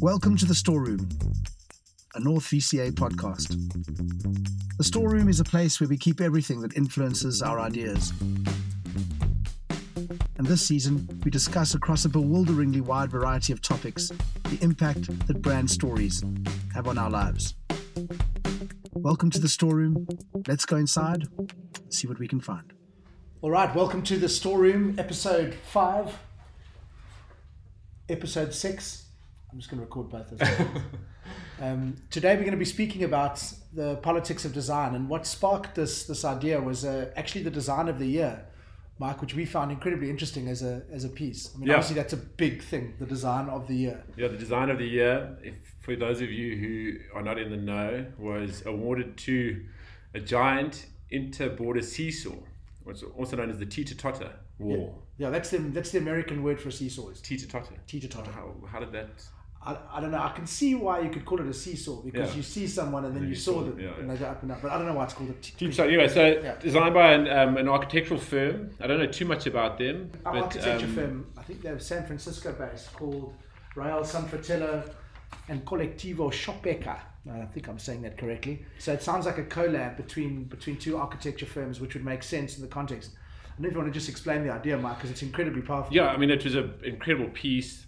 Welcome to the Storeroom, a North VCA podcast. The Storeroom is a place where we keep everything that influences our ideas. And this season, we discuss across a bewilderingly wide variety of topics the impact that brand stories have on our lives. Welcome to the Storeroom. Let's go inside, and see what we can find. All right, welcome to the Storeroom, episode five, episode six. I'm just going to record both of them. um, today, we're going to be speaking about the politics of design, and what sparked this this idea was uh, actually the design of the year, Mike, which we found incredibly interesting as a as a piece. I mean, Yeah. obviously, that's a big thing, the design of the year. Yeah, the design of the year, if, for those of you who are not in the know, was awarded to a giant inter-border seesaw, what's also known as the teeter-totter wall. Yeah, that's the that's the American word for seesaws. Teeter-totter. Teeter-totter. How, how did that? I, I don't know. I can see why you could call it a seesaw because Yeah. you see someone and then you, you saw them it, yeah, and they go up and up. But I don't know why it's called a Teeter-totter. Anyway, so Yeah. designed by an, um, an architectural firm. I don't know too much about them, Our but architecture um, firm. I think they're San Francisco based called Rael San Fratello and Colectivo Chopeke. I think I'm saying that correctly. So it sounds like a collab between between two architecture firms, which would make sense in the context. I don't know if you want to just explain the idea, Mike, because it's incredibly powerful. Yeah, I mean, it was an incredible piece.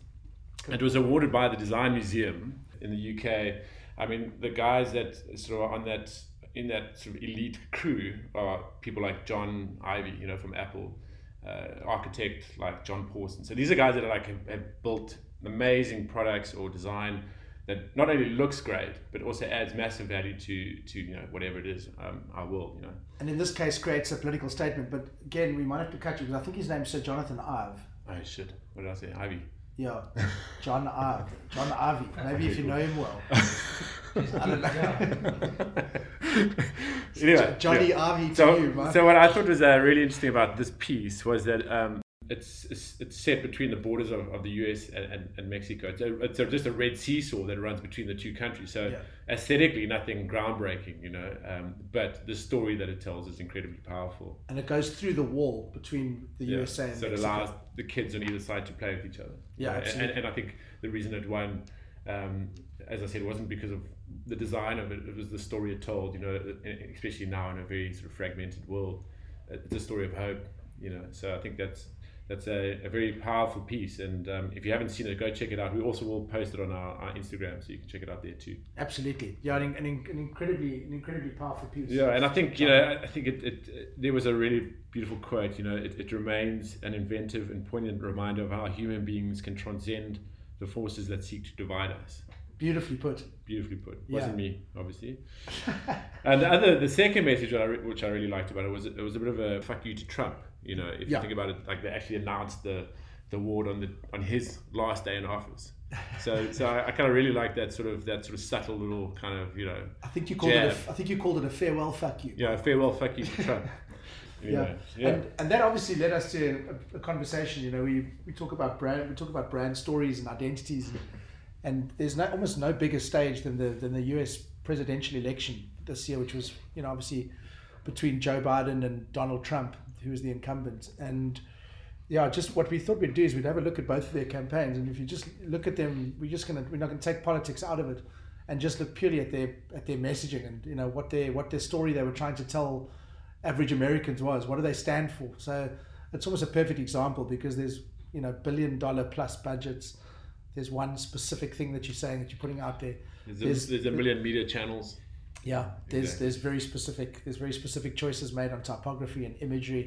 It was awarded by the Design Museum in the UK. I mean, the guys that sort of on that in that sort of elite crew are people like John Ivy, you know, from Apple, uh, architect like John Pawson. So these are guys that are like have, have built amazing products or design that not only looks great but also adds massive value to to you know whatever it is um, our world. You know. And in this case, creates a political statement. But again, we might have to cut you because I think his name's Sir Jonathan Ive. Oh shit! What did I say? Ivy. Yeah, John Ive. John Ivy. Maybe if you know him well. I don't know. anyway, Johnny yeah. Ivy to so, you, man. so what I thought was uh, really interesting about this piece was that um, it's, it's it's set between the borders of, of the US and, and, and Mexico. It's, a, it's a, just a red seesaw that runs between the two countries. So Yeah. aesthetically, nothing groundbreaking, you know. Um, but the story that it tells is incredibly powerful. and it goes through the wall between the Yeah. USA and so it Mexico. allows the kids on either side to play with each other. Yeah, Uh, and, and I think the reason it won, um, as I said, wasn't because of the design of it. It was the story it told. You know, especially now in a very sort of fragmented world, it's a story of hope. You know, so I think that's that's a, a very powerful piece. And um, if you haven't seen it, go check it out. We also will post it on our, our Instagram, so you can check it out there too. Absolutely, yeah, an, an, an incredibly, an incredibly powerful piece. Yeah, and I think you know, I think it, it, it there was a really beautiful quote. You know, it, it remains an inventive and poignant reminder of how human beings can transcend the forces that seek to divide us. Beautifully put. Beautifully put. Yeah. Wasn't me, obviously. and the other, the second message I re- which I really liked about it was it was a bit of a fuck you to Trump. You know, if Yeah. you think about it, like they actually announced the the award on the on his last day in office. So, so I, I kind of really like that sort of that sort of subtle little kind of you know, I think you called it. Jab. A, I think you called it a farewell fuck you. yeah, farewell fuck you to Trump. Anyway, yeah. And, and that obviously led us to a, a conversation. You know, we, we talk about brand, we talk about brand stories and identities, and, and there's no, almost no bigger stage than the than the U.S. presidential election this year, which was you know obviously between Joe Biden and Donald Trump, who was the incumbent, and yeah, just what we thought we'd do is we'd have a look at both of their campaigns, and if you just look at them, we're just gonna we're not gonna take politics out of it, and just look purely at their at their messaging and you know what their what their story they were trying to tell average Americans was. What do they stand for? So it's almost a perfect example because there's you know billion dollar plus budgets. There's one specific thing that you're saying that you're putting out there. There's, there's- there's a million media channels. Yeah, there's Exactly. there's very specific there's very specific choices made on typography and imagery.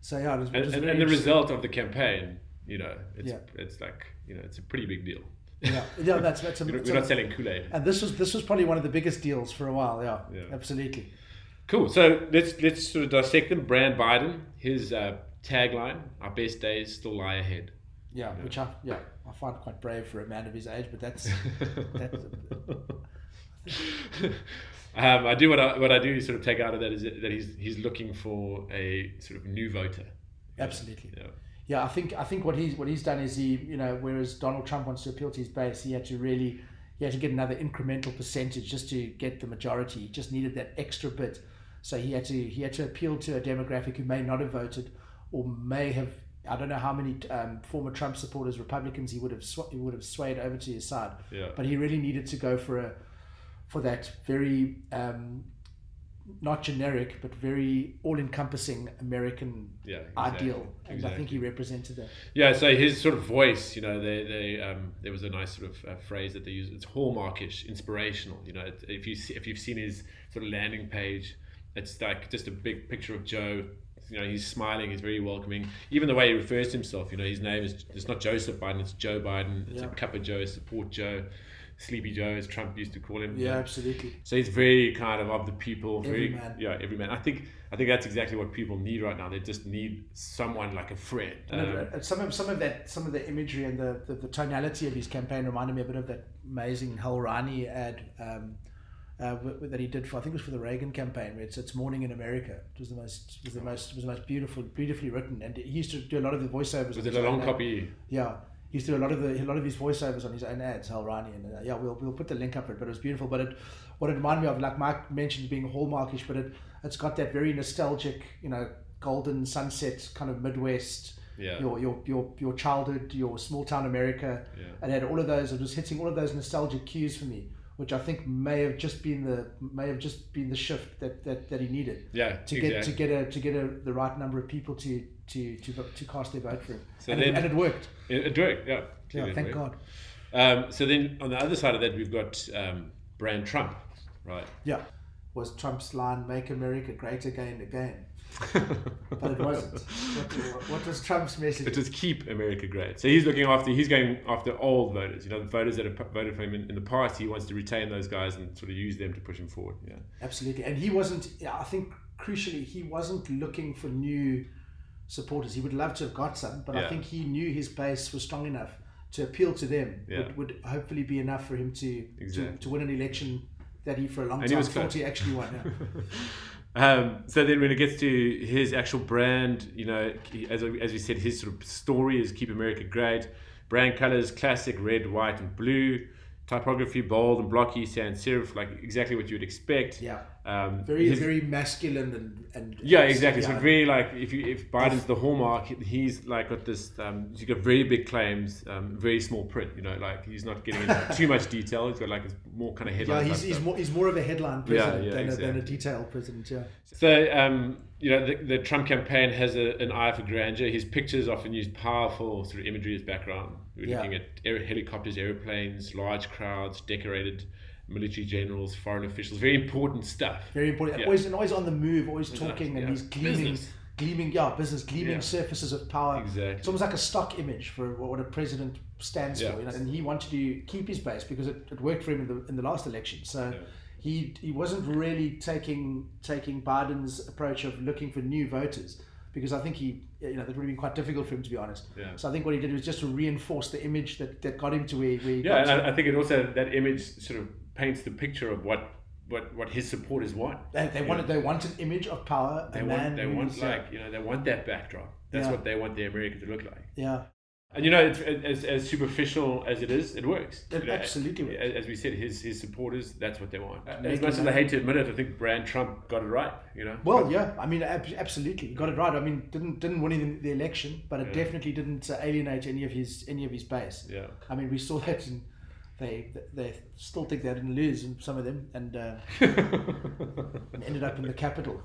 So yeah, it was, And, and, and the result of the campaign, you know, it's Yeah. it's like you know, it's a pretty big deal. Yeah, yeah, that's that's a, We're, it's we're a- not selling Kool Aid. and this was this was probably one of the biggest deals for a while. Yeah, Yeah. absolutely. Cool. So let's let's sort of dissect them. Brand Biden, his uh, tagline: "Our best days still lie ahead." Yeah, which I yeah I find quite brave for a man of his age, but that's that's um, I do what I what I do sort of take out of that is that he's he's looking for a sort of new voter. absolutely. Yeah. Yeah, I think I think what he's what he's done is he you know whereas Donald Trump wants to appeal to his base, he had to really he had to get another incremental percentage just to get the majority. He just needed that extra bit, so he had to he had to appeal to a demographic who may not have voted or may have I don't know how many um, former Trump supporters, Republicans, he would have sw- he would have swayed over to his side. Yeah. But he really needed to go for a for that very um, not generic but very all-encompassing American Yeah, exactly. ideal, and I think he represented that. Yeah, so his sort of voice, you know, they, they um, there was a nice sort of uh, phrase that they use. It's hallmarkish, inspirational. You know, if you see, if you've seen his sort of landing page, it's like just a big picture of Joe. You know, he's smiling. He's very welcoming. Even the way he refers to himself. You know, his name is it's not Joseph Biden. It's Joe Biden. It's Yeah. a cup of Joe, support Joe, Sleepy Joe, as Trump used to call him. Yeah, absolutely. So he's very kind of of the people, very Everyman. yeah, every man. I think I think that's exactly what people need right now. They just need someone like a friend. Um, some of some of that some of the imagery and the, the, the tonality of his campaign reminded me a bit of that amazing Hal Riney ad um, uh, that he did for I think it was for the Reagan campaign where it's it's morning in America. It was the most it was the most it was the most beautiful beautifully written and he used to do a lot of the voiceovers. was it a long copy? Yeah, used to do a lot of the a lot of his voiceovers on his own ads, Hal Riney, and uh, yeah, we'll we'll put the link up for it. But it was beautiful. But it what it reminded me of, like Mike mentioned, being hallmarkish, but it it's got that very nostalgic, you know, golden sunset kind of Midwest. Yeah. Your, your your your childhood, your small town America, Yeah. and had all of those. It was hitting all of those nostalgic cues for me, which I think may have just been the may have just been the shift that, that, that he needed Yeah, to get to get a to get a, the right number of people to to to, to cast their vote for him, So and, then- it, and it worked. It, it worked, yeah. Yeah, thank. God. Um, so then on the other side of that, we've got um, Brand Trump, right? Yeah. Was Trump's line "Make America Great Again" again? But it wasn't. What, what was Trump's message? It was keep America great. So he's looking after, he's going after old voters, you know, the voters that have voted for him in, in the past. He wants to retain those guys and sort of use them to push him forward. Yeah. Absolutely. And he wasn't. yeah, I think crucially, he wasn't looking for new supporters. He would love to have got some, but I think he knew his base was strong enough to appeal to them. Yeah. Would, would hopefully be enough for him to, to Exactly. to win an election that he for a long And time was thought he actually won. yeah. Um, so then when it gets to his actual brand, you know, as, as we said, his sort of story is keep America great. Brand colors, classic red, white, and blue. Typography, bold and blocky, sans serif, like exactly what you would expect. Yeah. Um, Very his- very masculine and and Yeah, exactly. So yeah. very like if you if Biden's the hallmark, he's like got this. Um, he's got very big claims, um, very small print. You know, like he's not getting into too much detail. He's got like a more kind of headline yeah, he's, he's more he's more of a headline president yeah, than, a, than a detailed president. Yeah. So, um, you know, the, the Trump campaign has a, an eye for grandeur. His pictures often use powerful sort of imagery as background. We're Yeah. looking at air, helicopters, airplanes, large crowds, decorated military generals, foreign officials, very important stuff. Very important. Yeah. Always and always on the move, always talking, and he's gleaming, Business. gleaming, yeah, business, gleaming surfaces of power. Exactly. It's almost like a stock image for what a president stands for. You know? And he wanted to keep his base because it, it worked for him in the in the last election. So. He, he wasn't really taking taking Biden's approach of looking for new voters because I think he you know that would have been quite difficult for him to be honest. Yeah. So I think what he did was just to reinforce the image that, that got him to where, where he Yeah, and. I, I think it also that image sort of paints the picture of what what, what his supporters want. They, they wanted they want an image of power. They a want man they want like you know they want that backdrop. That's Yeah. what they want the America to look like. yeah And you know, it's, as, as superficial as it is, it works. It You know, absolutely works. As, as we said, his his supporters, that's what they want. As Make much as I hate to admit it, I think Brand Trump got it right. You know. Well, yeah, I mean, ab- absolutely, you got it right. I mean, didn't didn't win the, the election, but it Yeah. definitely didn't uh, alienate any of his any of his base. Yeah. I mean, we saw that, and they they still think they didn't lose, and some of them, and, uh, and ended up in the capital.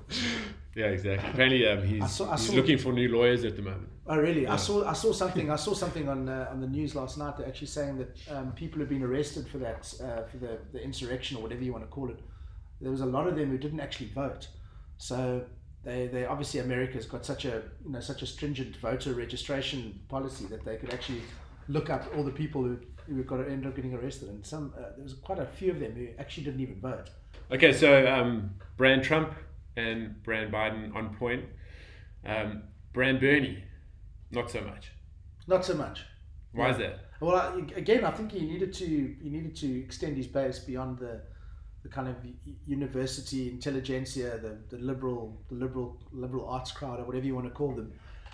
Yeah, exactly. Apparently, um, he's, I saw- I he's saw- looking for new lawyers at the moment. Oh, really? Yeah. I saw I saw something I saw something on uh, on the news last night. They're actually saying that um, people have been arrested for that uh, for the, the insurrection or whatever you want to call it. There was a lot of them who didn't actually vote. So they, they obviously America's got such a you know such a stringent voter registration policy that they could actually look up all the people who who got to end up getting arrested. And some uh, there was quite a few of them who actually didn't even vote. Okay, so um, Brand Trump and Brand Biden on point. Um, Brand Bernie, not so much. Not so much. Why Yeah. is that? Well, I, again, I think he needed to he needed to extend his base beyond the the kind of university intelligentsia, the, the liberal the liberal liberal arts crowd, or whatever you want to call them,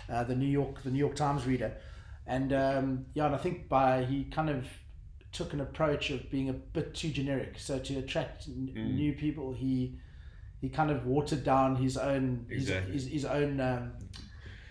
uh, the New York the New York Times reader, and um, yeah, and I think by he kind of took an approach of being a bit too generic. So to attract n- Mm. new people, he he kind of watered down his own his, Exactly. his, his own um,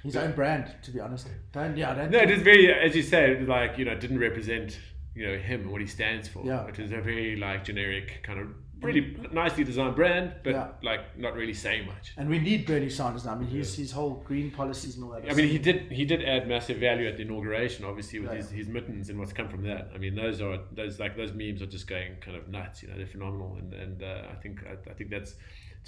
his own brand, to be honest. Don't yeah, don't. No, it is very, as you said like you know, it didn't represent you know him and what he stands for. Yeah. It was a very like generic kind of really nicely designed brand, but Yeah. like not really saying much. And we need Bernie Sanders now. I mean, his his whole green policies and all that. I mean, he did he did add massive value at the inauguration, obviously with Yeah, his, his mittens and what's come from that. I mean, those are those like those memes are just going kind of nuts. You know, they're phenomenal, and and uh, I think I, I think that's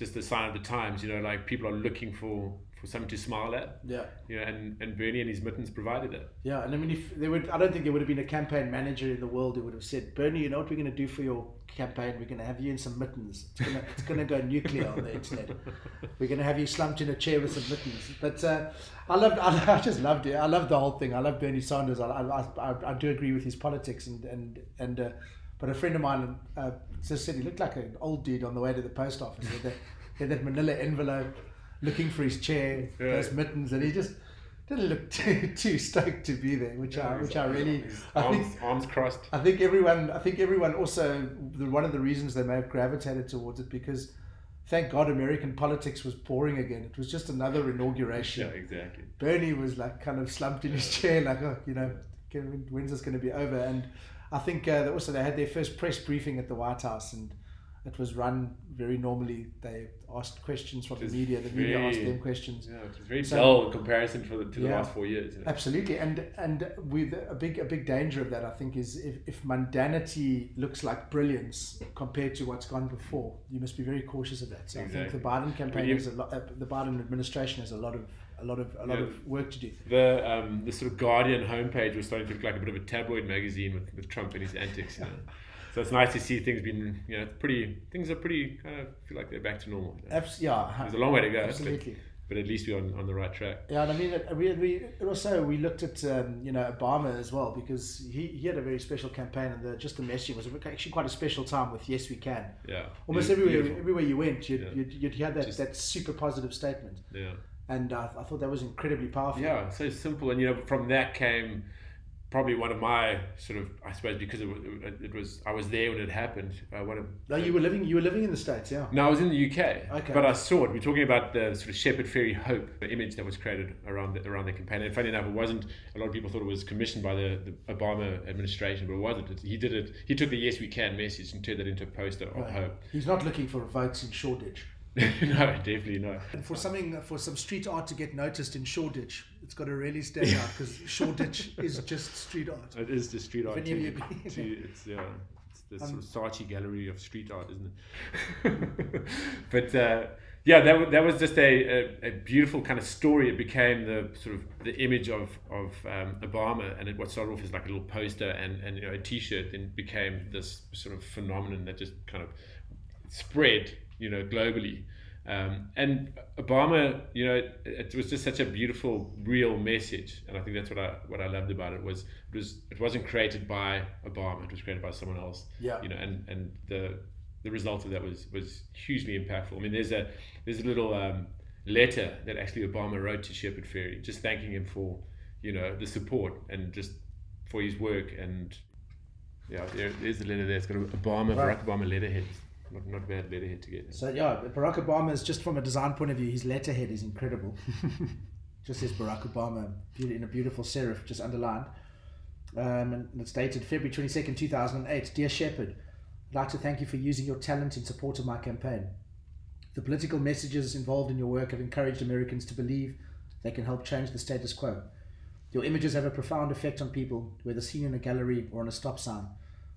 just a sign of the times. You know, like people are looking for for something to smile at. yeah, You know, and and Bernie and his mittens provided it. yeah. And I mean, if there would, I don't think there would have been a campaign manager in the world who would have said, Bernie, you know what we're going to do for your campaign? We're going to have you in some mittens. It's going to, it's going to go nuclear on the internet. We're going to have you slumped in a chair with some mittens. But uh, I loved, I, I just loved it. I loved the whole thing. I love Bernie Sanders. I, I, I, I do agree with his politics and and and. Uh, but a friend of mine uh, just said he looked like an old dude on the way to the post office. He had that, he had that manila envelope, looking for his chair, Yeah. those mittens, and he just didn't look too, too stoked to be there, which I which I really I arms, think arms crossed. I think everyone I think everyone also the, one of the reasons they may have gravitated towards it because thank God American politics was boring again. It was just another inauguration. Yeah, exactly. Bernie was like kind of slumped in his chair, like oh, you know, when's this going to be over? And I think uh, that also they had their first press briefing at the White House, and it was run very normally. They asked questions from the media. The media asked them questions. Yeah, it was very So- dull in comparison for the, to the Yeah. last four years. know. Absolutely, and and with a big a big danger of that, I think, is if, if mundanity looks like brilliance compared to what's gone before, you must be very cautious of that. So I think the Biden campaign has a lot, uh, the Biden administration has a lot of a lot of a lot Yeah. of work to do. The um, the sort of Guardian homepage was starting to look like a bit of a tabloid magazine with, with Trump and his antics. You know? So it's nice to see things being you know pretty things are pretty kind of feel like they're back to normal. You know? Abs- yeah, There's a long way to go, but, absolutely. but at least we're on, on the right track. Yeah, and I mean, we, we also we looked at um, you know Obama as well because he, he had a very special campaign and the, just the messaging was actually quite a special time with Yes We Can. Yeah, Almost everywhere beautiful. everywhere you went, you'd, Yeah. you'd, you'd hear that, Just- that super positive statement, Yeah. And uh, I thought that was incredibly powerful. Yeah, so simple, and you know, from that came probably one of my sort of, I suppose, because it was, it was I was there when it happened. Uh, one of No, you were living you were living in the states, yeah. No, I was in the UK. Okay. But I saw it. We're talking about the sort of Shepard Fairey Hope image that was created around the, around the campaign. And funny enough, it wasn't. A lot of people thought it was commissioned by the, the Obama administration, but it wasn't. It, he did it. He took the "Yes We Can" message and turned that into a poster of Right. hope. He's not looking for votes in Shoreditch. no, definitely not. And for something for some street art to get noticed in Shoreditch, it's got to really stand out because Shoreditch is just street art. It is the street art. any of too. you been- Too- It's yeah. It's the Um, sort of Saatchi gallery of street art, isn't it? but uh, yeah, that, that was just a, a, a beautiful kind of story. It became the sort of the image of of um, Obama, and it, what started off as like a little poster and and you know a T-shirt, then became this sort of phenomenon that just kind of spread, you know, globally. Um, and Obama, you know, it, it was just such a beautiful, real message, and I think that's what I what I loved about it was it was it wasn't created by Obama; it was created by someone else. Yeah. You know, and and the the result of that was was hugely impactful. I mean, there's a there's a little um, letter that actually Obama wrote to Shepard Fairey, just thanking him for you know the support and just for his work and yeah, there, there's the letter there. It's got a Obama, Right. Barack Obama letterhead. Not, not bad letterhead to get. So yeah, Barack Obama is just from a design point of view, his letterhead is incredible. just says Barack Obama in a beautiful serif, just underlined. Um, and it's dated February twenty second, two thousand and eight. Dear Shepherd, I'd like to thank you for using your talent in support of my campaign. The political messages involved in your work have encouraged Americans to believe they can help change the status quo. Your images have a profound effect on people, whether seen in a gallery or on a stop sign.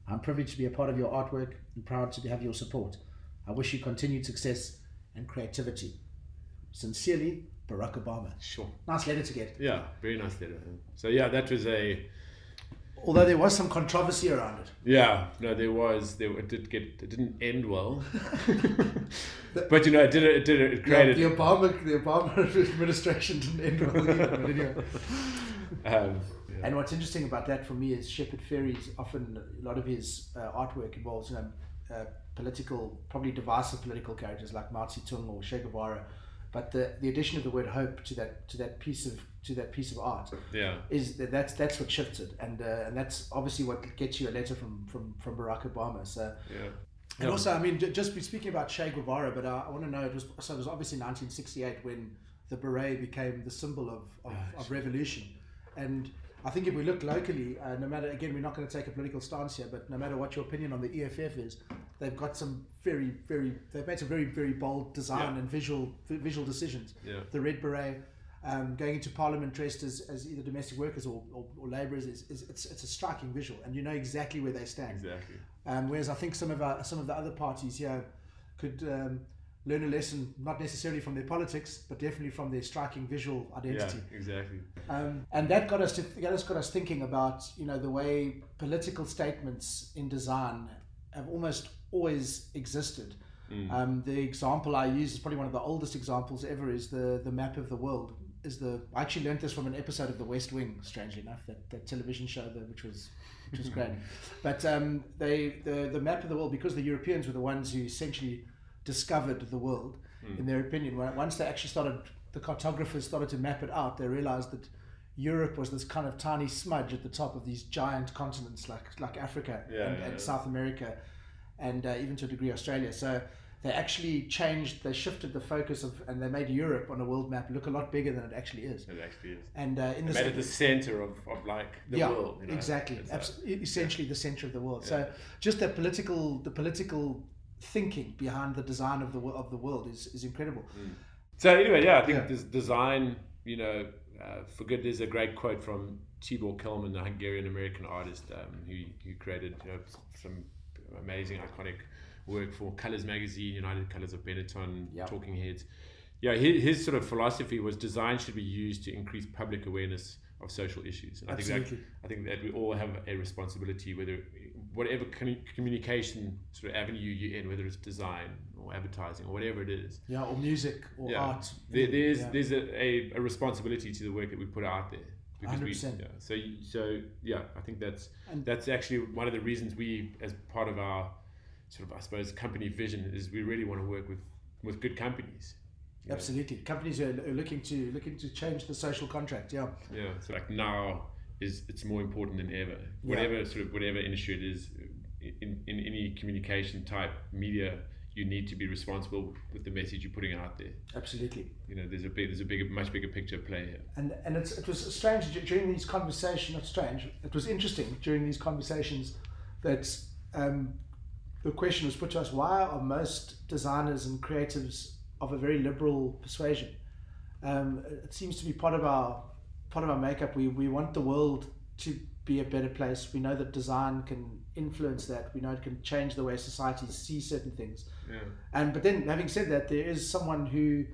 I'm privileged to be a part of your artwork and proud to have your support. I wish you continued success and creativity. Sincerely, Barack Obama. Sure. Nice letter to get. Yeah, very nice letter. So yeah, that was a Although there was some controversy around it. yeah. No, there was there it did get it didn't end well, but you know it did it did it, created. the Obama, the Obama administration didn't end well either. But anyway. Um, yeah. And what's interesting about that for me is Shepard Fairey's often a lot of his uh, artwork involves you know uh, political, probably divisive political characters like Mao Zedong or Che Guevara, but the, the addition of the word hope to that to that piece of to that piece of art yeah. is that that's that's what shifted, and uh, and that's obviously what gets you a letter from from from Barack Obama. So. Yeah. And also, I mean, just be speaking about Che Guevara, but uh, I want to know it was so it was obviously 1968 when the beret became the symbol of, of, of revolution. And I think if we look locally, uh, no matter again, we're not going to take a political stance here, but no matter what your opinion on the EFF is, they've got some very, very, they've made some very, very bold design Yeah. and visual visual decisions. Yeah. The red beret. Um, going into parliament dressed as, as either domestic workers or, or, or labourers is, is it's, it's a striking visual and you know exactly where they stand. Exactly. Um, whereas I think some of our, some of the other parties here could um, learn a lesson, not necessarily from their politics, but definitely from their striking visual identity. Yeah, exactly. Um, and that got us to that us got us thinking about you know the way political statements in design have almost always existed. Um, the example I use is probably one of the oldest examples ever. Is the the map of the world. Is the I actually learned this from an episode of The West Wing. Strangely enough, that, that television show that, which was which was great. But um, they the the map of the world because the Europeans were the ones who essentially discovered the world. In their opinion, once they actually started, the cartographers started to map it out. They realized that Europe was this kind of tiny smudge at the top of these giant continents like like Africa Yeah, and, yeah, and yeah. South America, and uh, even to a degree Australia. So they actually changed. They shifted the focus of and they made Europe on a world map look a lot bigger than it actually is. It actually is. And uh, in this made it the center of, of like the yeah, world. You know? exactly, Abs- essentially the center of the world. So just the political, the political thinking behind the design of the of the world is, is incredible. So anyway, yeah, I think Yeah. this design, you know, uh, for good. There's a great quote from Tibor Kalman, the Hungarian American artist, um, who who created you know, some amazing iconic work for Colors Magazine, United Colors of Benetton, Yeah. Talking Heads. Yeah, his, his sort of philosophy was design should be used to increase public awareness of social issues. And I think that, Absolutely. I think that we all have a responsibility, whether whatever commu- communication sort of avenue you're in, whether it's design or advertising or whatever it is, Yeah, or music or yeah. art. There, there's Yeah. there's a, a, a responsibility to the work that we put out there. Because 100%. yeah, so so yeah, I think that's And- that's actually one of the reasons we, as part of our sort of I suppose company vision, is we really want to work with with good companies. Absolutely, companies are are looking to looking to change the social contract. Yeah, Yeah, so like now is it's more important than ever. Whatever sort of whatever industry it is, in, in any communication type media, you need to be responsible with the message you're putting out there. absolutely. You know, there's a big, there's a bigger, much bigger picture at play here. And and it's, it was strange during these conversations. Not strange. It was interesting during these conversations that um, the question was put to us: Why are most designers and creatives of a very liberal persuasion? Um, it seems to be part of our part of our makeup. We we want the world to be a better place. We know that design can influence that. We know it can change the way societies see certain things. Yeah. And but then, having said that, there is someone who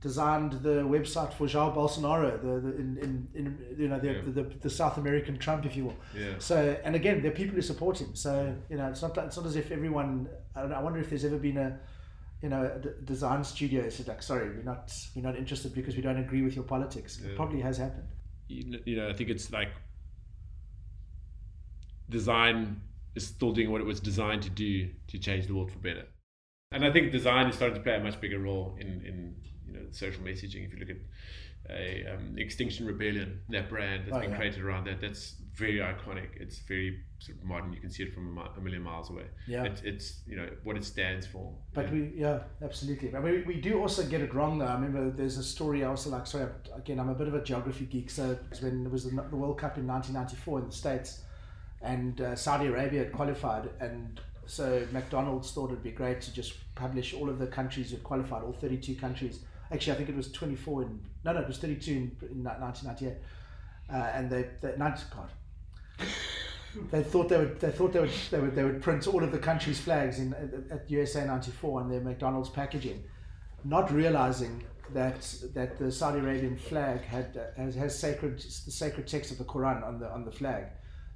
designed the website for Jair Bolsonaro, the, the in, in, in you know the, Yeah. the, the South American Trump, if you will. Yeah. So and again, there are people who support him. So you know, it's not it's not as if everyone. I, know, I wonder if there's ever been a you know a design studio said like, sorry, we're not we're not interested because we don't agree with your politics. It probably has happened. you you know, I think it's like design is still doing what it was designed to do to change the world for better. And I think design is starting to play a much bigger role in, in you know social messaging. If you look at a um, Extinction Rebellion, that brand that's Oh, been yeah. created around that, that's very iconic. It's very sort of modern. You can see it from a, mi- a million miles away. Yeah. It's, it's you know what it stands for. But Yeah. we, yeah, absolutely. Mean, we, we do also get it wrong though. I remember there's a story I also like, sorry, again, I'm a bit of a geography geek. So when there was the, the World Cup in 1994 in the States and uh, Saudi Arabia had qualified. And so McDonald's thought it'd be great to just publish all of the countries who qualified, all 32 countries. Actually, I think it was 24 in, no, no, it was 32 in, in 1998. Uh, and they, they 90, God, they thought they would they thought they would they would they would print all of the country's flags in at, at USA 94 on their McDonald's packaging, not realizing that that the Saudi Arabian flag had uh, has, has sacred the sacred text of the Quran on the on the flag.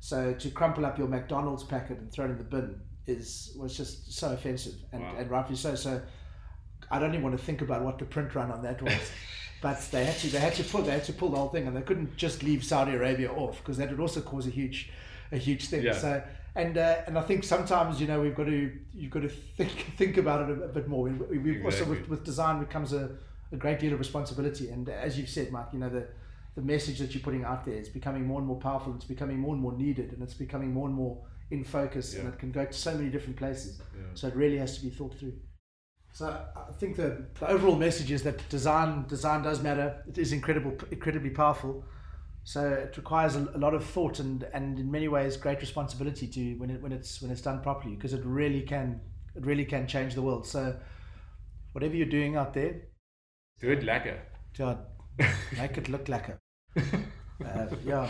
So to crumple up your McDonald's packet and throw it in the bin is was just so offensive and, Wow. and rightfully so. So I don't even want to think about what the print run on that was. But they had to they had to pull they had to pull the whole thing and they couldn't just leave Saudi Arabia off because that would also cause a huge a huge thing. Yeah. So and uh, and I think sometimes you know we've got to you've got to think think about it a, a bit more. We, we, we've also with, with design becomes a, a great deal of responsibility. And as you've said, Mike, you know the the message that you're putting out there is becoming more and more powerful. It's becoming more and more needed, and it's becoming more and more in focus, and it can go to so many different places. Yeah. So it really has to be thought through. So I think the, the overall message is that design design does matter. It is incredible, incredibly powerful. So it requires a, a, lot of thought and, and in many ways great responsibility to when it when it's when it's done properly because it really can it really can change the world. So whatever you're doing out there, do it lekker. Yeah, make it look lekker. Uh, yeah,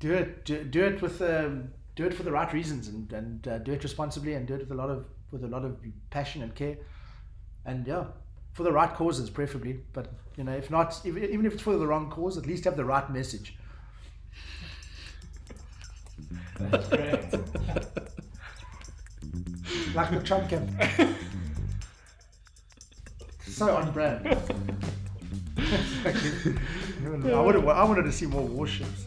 do it do, do it with um, do it for the right reasons and and uh, do it responsibly and do it with a lot of with a lot of passion and care and yeah, for the right causes, preferably. But you know, if not, if, even if it's for the wrong cause, at least have the right message. That's great. like the Trump campaign. so on brand. I I wanted to see more warships.